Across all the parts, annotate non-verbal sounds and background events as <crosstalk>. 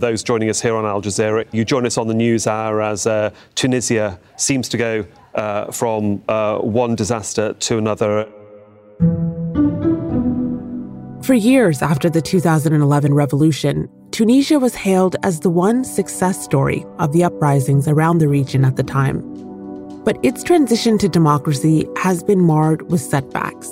Those joining us here on Al Jazeera, you join us on the news hour as uh, Tunisia seems to go uh, from uh, one disaster to another. For years after the 2011 revolution, Tunisia was hailed as the one success story of the uprisings around the region at the time. But its transition to democracy has been marred with setbacks.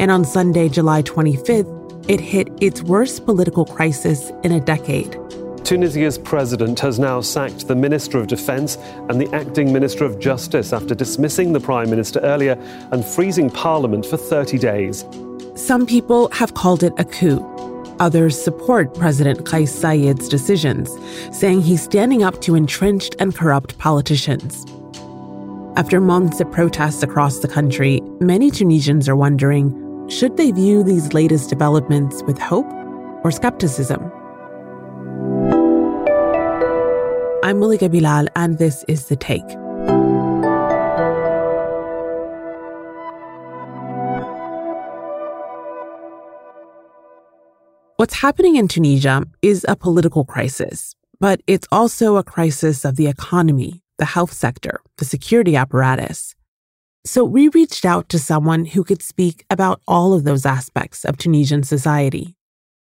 And on Sunday, July 25th, it hit its worst political crisis in a decade. Tunisia's president has now sacked the Minister of Defense and the acting Minister of Justice after dismissing the Prime Minister earlier and freezing Parliament for 30 days. Some people have called it a coup. Others support President Kais Saied's decisions, saying he's standing up to entrenched and corrupt politicians. After months of protests across the country, many Tunisians are wondering should they view these latest developments with hope or skepticism? I'm Malika Bilal, and this is The Take. What's happening in Tunisia is a political crisis, but it's also a crisis of the economy, the health sector, the security apparatus. So we reached out to someone who could speak about all of those aspects of Tunisian society.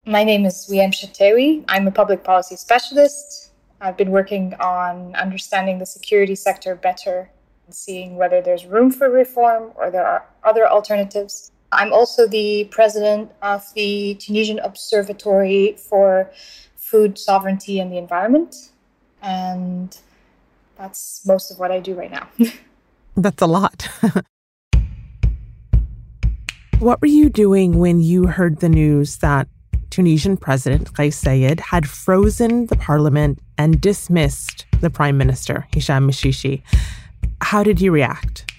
My name is Wiem Chatewi. I'm a public policy specialist. I've been working on understanding the security sector better and seeing whether there's room for reform or there are other alternatives. I'm also the president of the Tunisian Observatory for Food Sovereignty and the Environment. And that's most of what I do right now. <laughs> That's a lot. <laughs> what were you doing when you heard the news that Tunisian President Kais Saied had frozen the parliament and dismissed the prime minister, Hisham Mechichi? How did you react?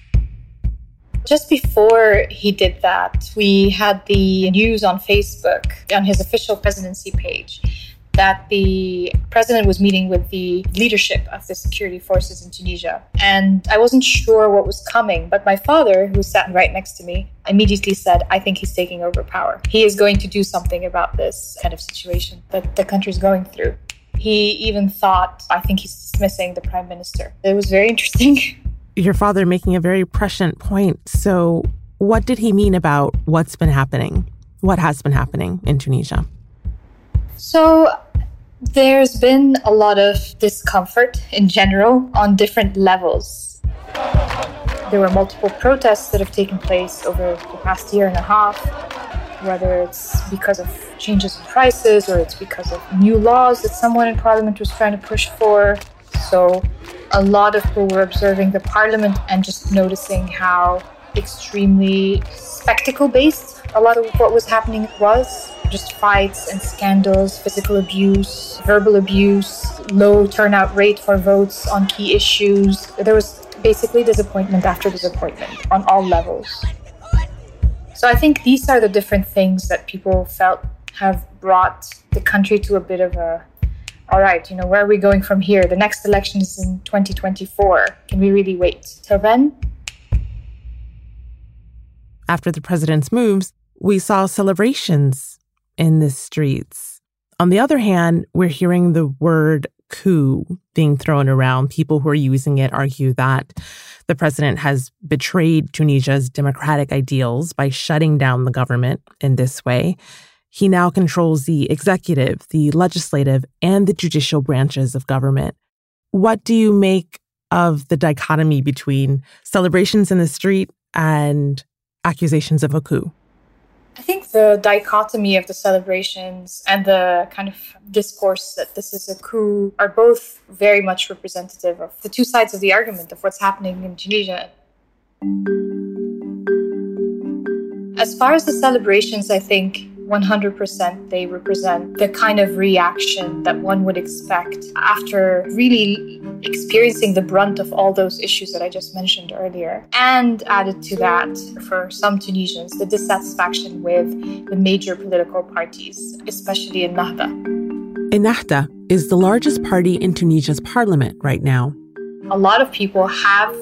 Just before he did that, we had the news on Facebook on his official presidency page that the president was meeting with the leadership of the security forces in Tunisia. And I wasn't sure what was coming, but my father, who sat right next to me, immediately said, I think he's taking over power. He is going to do something about this kind of situation that the country's going through. He even thought, I think he's dismissing the prime minister. It was very interesting. <laughs> Your father making a very prescient point. So, what did he mean about what's been happening? What has been happening in Tunisia? So, there's been a lot of discomfort in general on different levels. There were multiple protests that have taken place over the past year and a half, whether it's because of changes in prices or it's because of new laws that someone in parliament was trying to push for. So, a lot of people were observing the parliament and just noticing how extremely spectacle based a lot of what was happening was just fights and scandals, physical abuse, verbal abuse, low turnout rate for votes on key issues. There was basically disappointment after disappointment on all levels. So I think these are the different things that people felt have brought the country to a bit of a all right, you know, where are we going from here? The next election is in 2024. Can we really wait till then? After the president's moves, we saw celebrations in the streets. On the other hand, we're hearing the word coup being thrown around. People who are using it argue that the president has betrayed Tunisia's democratic ideals by shutting down the government in this way. He now controls the executive, the legislative, and the judicial branches of government. What do you make of the dichotomy between celebrations in the street and accusations of a coup? I think the dichotomy of the celebrations and the kind of discourse that this is a coup are both very much representative of the two sides of the argument of what's happening in Tunisia. As far as the celebrations, I think 100% they represent the kind of reaction that one would expect after really experiencing the brunt of all those issues that I just mentioned earlier. And added to that, for some Tunisians, the dissatisfaction with the major political parties, especially in Ennahda. Ennahda is the largest party in Tunisia's parliament right now. A lot of people have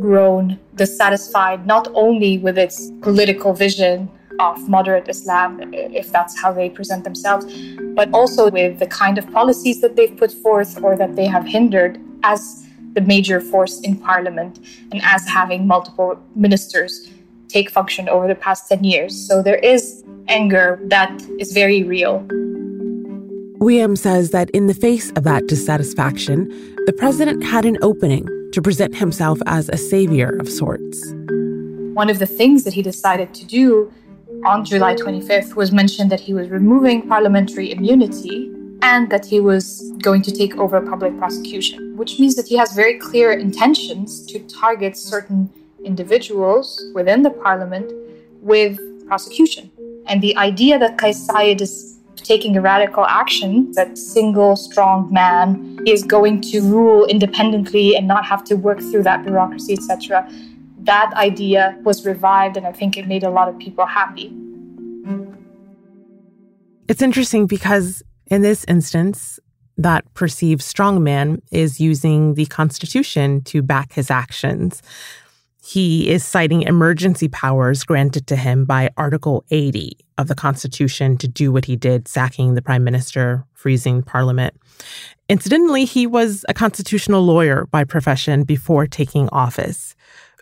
grown dissatisfied not only with its political vision of moderate Islam, if that's how they present themselves, but also with the kind of policies that they've put forth or that they have hindered as the major force in parliament and as having multiple ministers take function over the past 10 years. So there is anger that is very real. Wiem says that in the face of that dissatisfaction, the president had an opening to present himself as a savior of sorts. One of the things that he decided to do on July 25th was mentioned that he was removing parliamentary immunity and that he was going to take over public prosecution, which means that he has very clear intentions to target certain individuals within the parliament with prosecution. And the idea that Kais is taking a radical action, that single strong man is going to rule independently and not have to work through that bureaucracy, etc. That idea was revived, and I think it made a lot of people happy. It's interesting because in this instance, that perceived strongman is using the Constitution to back his actions. He is citing emergency powers granted to him by Article 80 of the Constitution to do what he did, sacking the prime minister, freezing parliament. Incidentally, he was a constitutional lawyer by profession before taking office.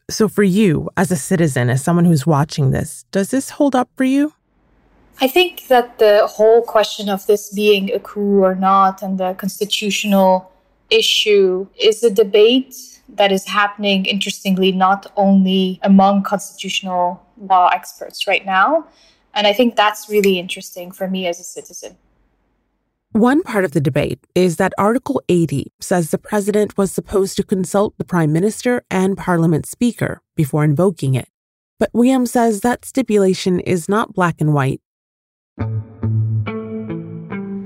So, for you, as a citizen, as someone who's watching this, does this hold up for you? I think that the whole question of this being a coup or not and the constitutional issue is a debate that is happening, interestingly, not only among constitutional law experts right now. And I think that's really interesting for me as a citizen. One part of the debate is that Article 80 says the president was supposed to consult the prime minister and parliament speaker before invoking it. But Wiem says that stipulation is not black and white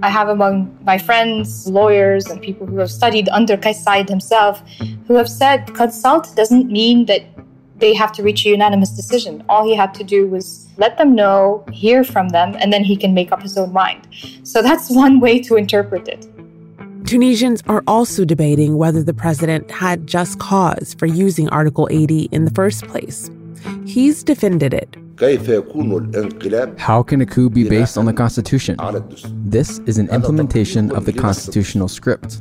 I have among my friends, lawyers, and people who have studied under Kais Saied himself, who have said consult doesn't mean that they have to reach a unanimous decision. All he had to do was let them know, hear from them, and then he can make up his own mind. So that's <laughs> one way to interpret it. Tunisians are also debating whether the president had just cause for using Article 80 in the first place. He's defended it, how can a coup be based on the Constitution? This is an implementation of the constitutional script.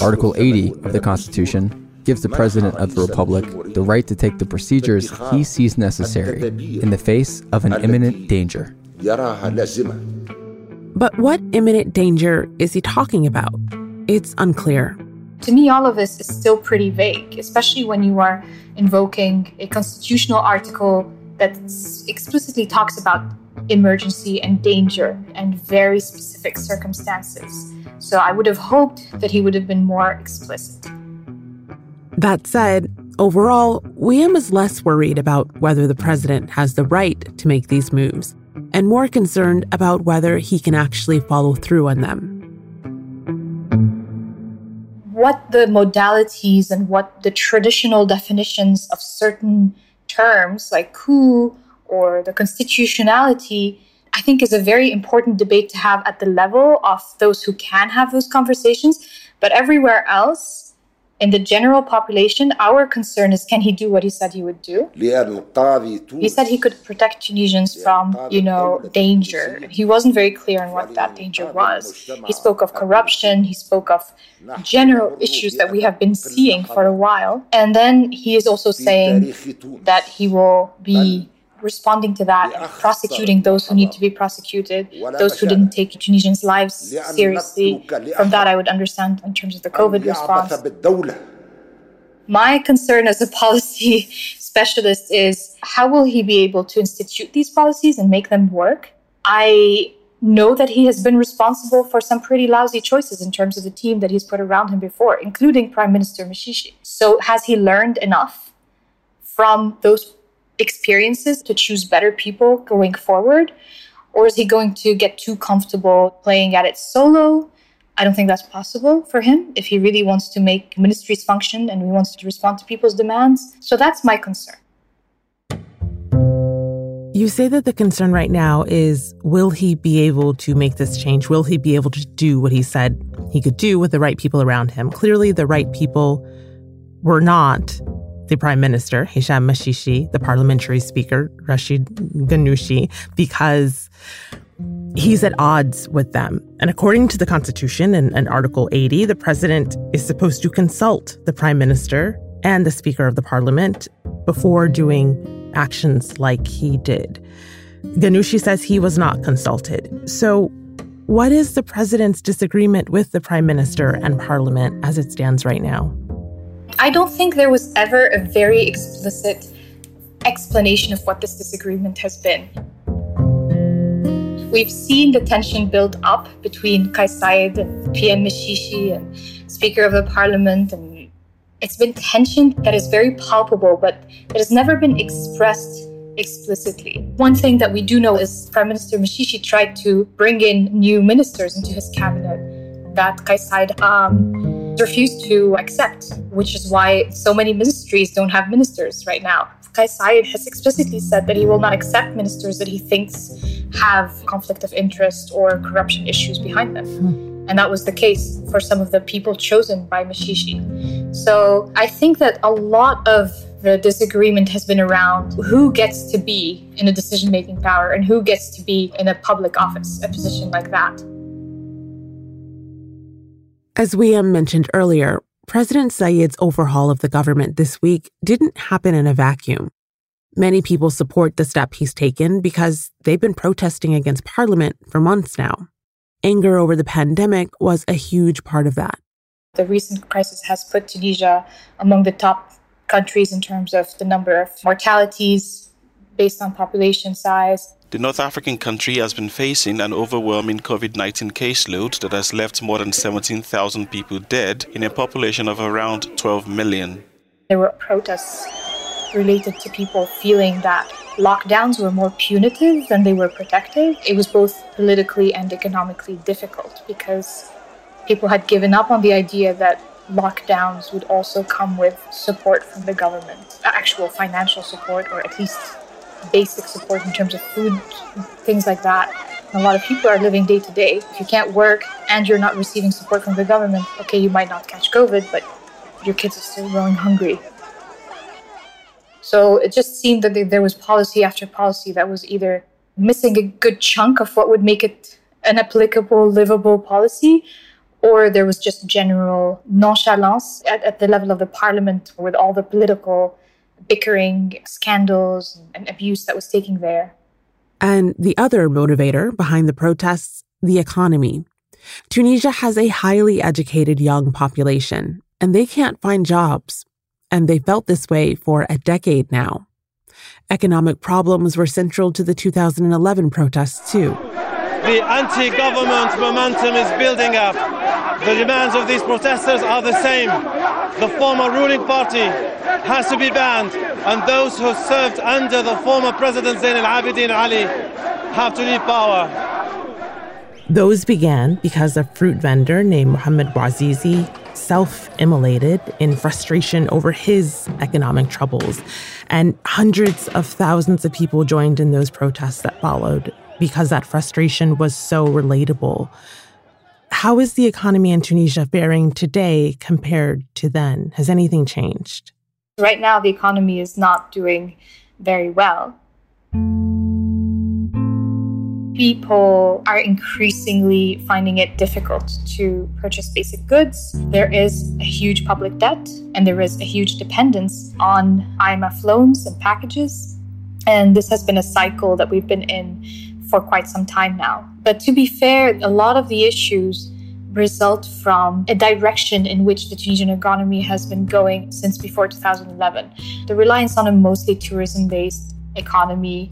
Article 80 of the Constitution gives the President of the Republic the right to take the procedures he sees necessary in the face of an imminent danger. But what imminent danger is he talking about? It's unclear. To me, all of this is still pretty vague, especially when you are invoking a constitutional article that explicitly talks about emergency and danger and very specific circumstances. So I would have hoped that he would have been more explicit. That said, overall, Wiem is less worried about whether the president has the right to make these moves and more concerned about whether he can actually follow through on them. What the modalities and what the traditional definitions of certain terms like coup or the constitutionality, I think is a very important debate to have at the level of those who can have those conversations. But everywhere else, in the general population, our concern is can he do what he said he would do? He said he could protect Tunisians from, you know, danger. He wasn't very clear on what that danger was. He spoke of corruption, he spoke of general issues that we have been seeing for a while. And then he is also saying that he will be responding to that, and prosecuting those who need to be prosecuted, those who didn't take Tunisians' lives seriously. From that, I would understand in terms of the COVID response. My concern as a policy <laughs> specialist is how will he be able to institute these policies and make them work? I know that he has been responsible for some pretty lousy choices in terms of the team that he's put around him before, including Prime Minister Mechichi. So, has he learned enough from those experiences to choose better people going forward? Or is he going to get too comfortable playing at it solo? I don't think that's possible for him if he really wants to make ministries function and he wants to respond to people's demands. So that's my concern. You say that the concern right now is will he be able to make this change? Will he be able to do what he said he could do with the right people around him? Clearly, the right people were not the prime minister, Hisham Mechichi, the parliamentary speaker, Rashid Ghannouchi, because he's at odds with them. And according to the Constitution and, and Article 80, the president is supposed to consult the prime minister and the speaker of the parliament before doing actions like he did. Ghannouchi says he was not consulted. So, what is the president's disagreement with the prime minister and parliament as it stands right now? I don't think there was ever a very explicit explanation of what this disagreement has been. We've seen the tension build up between Kais Saied and PM Mechichi and Speaker of the Parliament, and it's been tension that is very palpable, but it has never been expressed explicitly. One thing that we do know is Prime Minister Mechichi tried to bring in new ministers into his cabinet that Kais Saied um, refused to accept, which is why so many ministries don't have ministers right now. Kais Saied has explicitly said that he will not accept ministers that he thinks have conflict of interest or corruption issues behind them. Hmm. And that was the case for some of the people chosen by Mechichi. So I think that a lot of the disagreement has been around who gets to be in a decision making power and who gets to be in a public office, a position like that. As we mentioned earlier, President Saied's overhaul of the government this week didn't happen in a vacuum. Many people support the step he's taken because they've been protesting against parliament for months now. Anger over the pandemic was a huge part of that. The recent crisis has put Tunisia among the top countries in terms of the number of mortalities based on population size. The North African country has been facing an overwhelming COVID 19 caseload that has left more than 17,000 people dead in a population of around 12 million. There were protests related to people feeling that lockdowns were more punitive than they were protective. It was both politically and economically difficult because people had given up on the idea that lockdowns would also come with support from the government, actual financial support, or at least basic support in terms of food, things like that. And a lot of people are living day to day. If you can't work and you're not receiving support from the government, okay, you might not catch COVID, but your kids are still going hungry. So it just seemed that there was policy after policy that was either missing a good chunk of what would make it an applicable, livable policy, or there was just general nonchalance at, at the level of the parliament with all the political bickering, scandals, and abuse that was taking there. And the other motivator behind the protests, the economy. Tunisia has a highly educated young population, and they can't find jobs and they felt this way for a decade now. Economic problems were central to the 2011 protests, too. The anti government momentum is building up. The demands of these protesters are the same. The former ruling party has to be banned, and those who served under the former President Zain al Abidine Ali have to leave power. Those began because a fruit vendor named Mohamed Bouazizi self immolated in frustration over his economic troubles. And hundreds of thousands of people joined in those protests that followed because that frustration was so relatable. How is the economy in Tunisia faring today compared to then? Has anything changed? Right now, the economy is not doing very well people are increasingly finding it difficult to purchase basic goods. There is a huge public debt and there is a huge dependence on IMF loans and packages. And this has been a cycle that we've been in for quite some time now. But to be fair, a lot of the issues result from a direction in which the Tunisian economy has been going since before 2011. The reliance on a mostly tourism based economy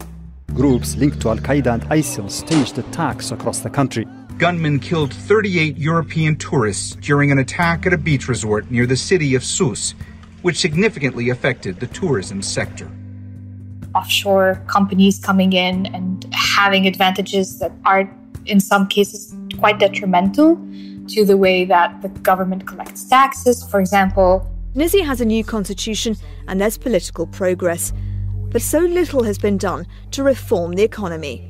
Groups linked to Al Qaeda and ISIL staged attacks across the country. Gunmen killed 38 European tourists during an attack at a beach resort near the city of Sousse, which significantly affected the tourism sector. Offshore companies coming in and having advantages that are, in some cases, quite detrimental to the way that the government collects taxes. For example, Tunisia has a new constitution and there's political progress but so little has been done to reform the economy.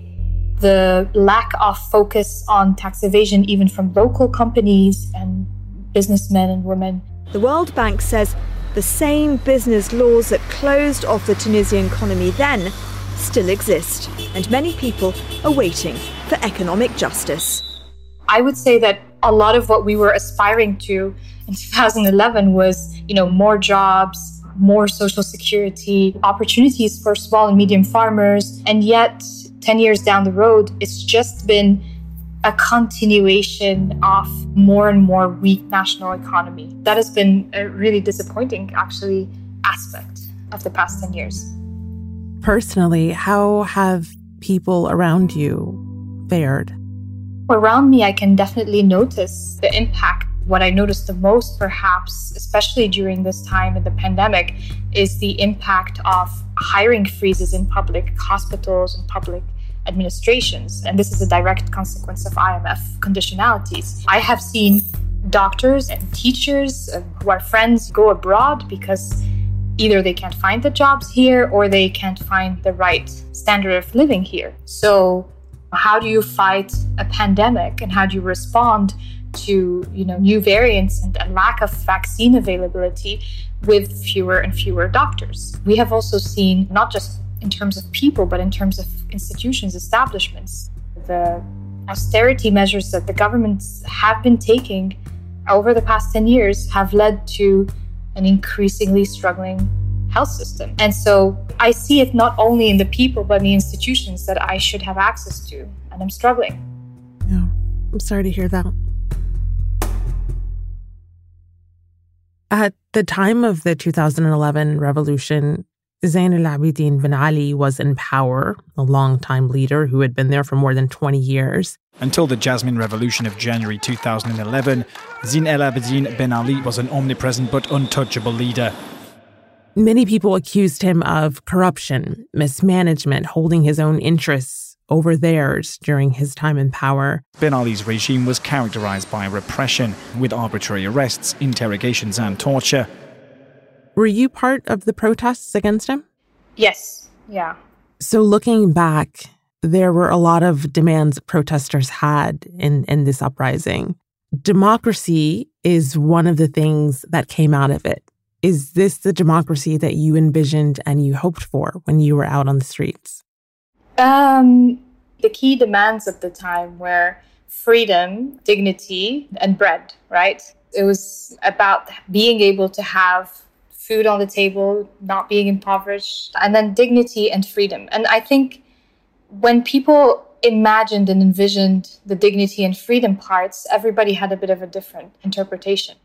The lack of focus on tax evasion, even from local companies and businessmen and women. The World Bank says The same business laws that closed off the Tunisian economy then still exist, and many people are waiting for economic justice. I would say that a lot of what we were aspiring to in <laughs> 2011 was, you know, more jobs, more social security, opportunities for small and medium farmers, and yet 10 years down the road, it's just been a continuation of more and more weak national economy. That has been a really disappointing, actually, aspect of the past 10 years. Personally, how have people around you fared? Around me, I can definitely notice the impact. What I noticed the most, perhaps, especially during this time in the pandemic, is the impact of hiring freezes in public hospitals and public administrations. And this is a direct consequence of IMF conditionalities. I have seen doctors and teachers who are friends go abroad because either they can't find the jobs here or they can't find the right standard of living here. So, how do you fight a pandemic and how do you respond to you know new variants and a lack of vaccine availability with fewer and fewer doctors? We have also seen not just in terms of people, but in terms of institutions, establishments. The austerity measures that the governments have been taking over the past 10 years have led to an increasingly struggling health system. And so I see it not only in the people, but in the institutions that I should have access to. And I'm struggling. Yeah, I'm sorry to hear that. At the time of the 2011 revolution, Zain al Abidine Ben Ali was in power, a long-time leader who had been there for more than 20 years. Until the Jasmine Revolution of January 2011, Zain al Abidine Ben Ali was an omnipresent but untouchable leader. Many people accused him of corruption, mismanagement, holding his own interests over theirs during his time in power. Ben Ali's regime was characterized by repression, with arbitrary arrests, interrogations, and torture. Were you part of the protests against him? Yes. Yeah. So looking back, there were a lot of demands protesters had in, in this uprising. Democracy is one of the things that came out of it. Is this the democracy that you envisioned and you hoped for when you were out on the streets? Um, the key demands at the time were freedom, dignity, and bread, right? It was about being able to have food on the table, not being impoverished, and then dignity and freedom. And I think when people imagined and envisioned the dignity and freedom parts, everybody had a bit of a different interpretation.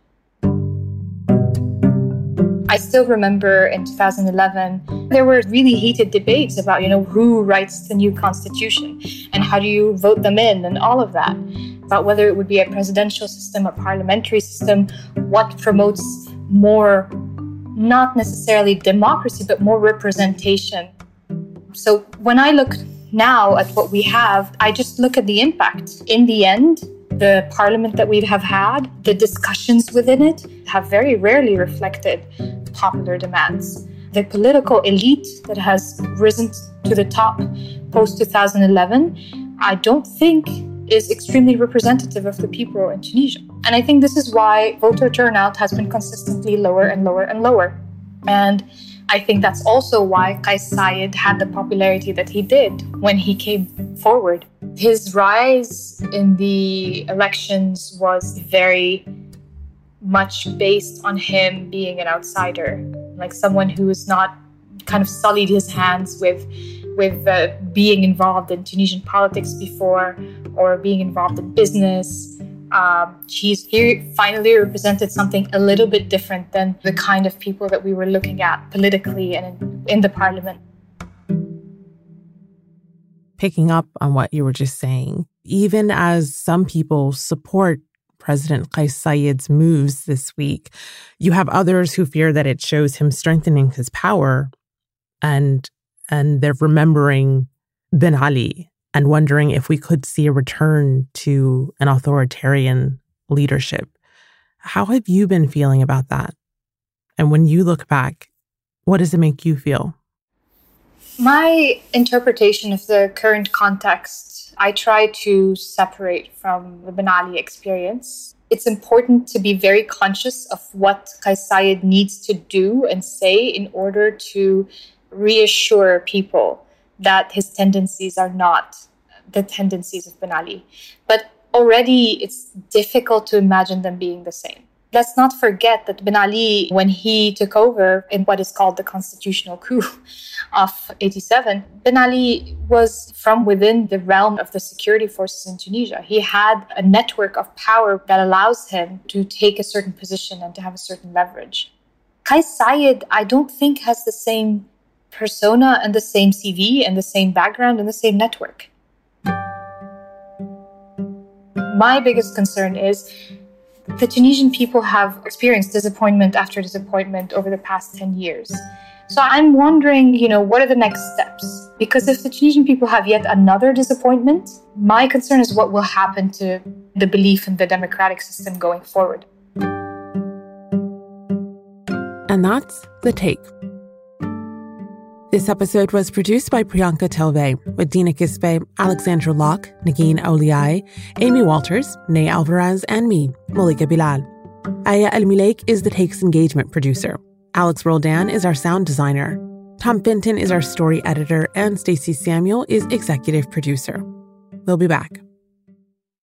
I still remember in 2011, there were really heated debates about, you know, who writes the new constitution and how do you vote them in and all of that. About whether it would be a presidential system, a parliamentary system, what promotes more not necessarily democracy, but more representation. So when I look now at what we have, I just look at the impact. In the end, the parliament that we have had, the discussions within it have very rarely reflected popular demands. The political elite that has risen to the top post 2011, I don't think is extremely representative of the people in Tunisia. And I think this is why voter turnout has been consistently lower and lower and lower. And I think that's also why Kais Saied had the popularity that he did when he came forward. His rise in the elections was very much based on him being an outsider, like someone who was not kind of sullied his hands with with uh, being involved in Tunisian politics before or being involved in business. Um, she's here finally represented something a little bit different than the kind of people that we were looking at politically and in, in the parliament. Picking up on what you were just saying, even as some people support President Kais Saied's moves this week, you have others who fear that it shows him strengthening his power and and they're remembering Ben Ali and wondering if we could see a return to an authoritarian leadership. How have you been feeling about that? And when you look back, what does it make you feel? My interpretation of the current context, I try to separate from the Ben Ali experience. it's important to be very conscious of what Kais Saied needs to do and say in order to reassure people that his tendencies are not the tendencies of Ben Ali. But already it's difficult to imagine them being the same. Let's not forget that Ben Ali, when he took over in what is called the constitutional coup <laughs> of 87, Ben Ali was from within the realm of the security forces in Tunisia. He had a network of power that allows him to take a certain position and to have a certain leverage. Kais Saied, I don't think, has the same persona and the same CV and the same background and the same network. My biggest concern is the Tunisian people have experienced disappointment after disappointment over the past 10 years. So I'm wondering, you know, what are the next steps? Because if the Tunisian people have yet another disappointment, my concern is what will happen to the belief in the democratic system going forward. And that's the take. This episode was produced by Priyanka Tilve with Dina Kesbeh, Alexandra Locke, Negin Owliaei, Amy Walters, Nay Alvarez, and me, Malika Bilal. Aya El is the Takes engagement producer. Alex Roldan is our sound designer. Tom Fenton is our story editor, and Stacey Samuel is executive producer. We'll be back.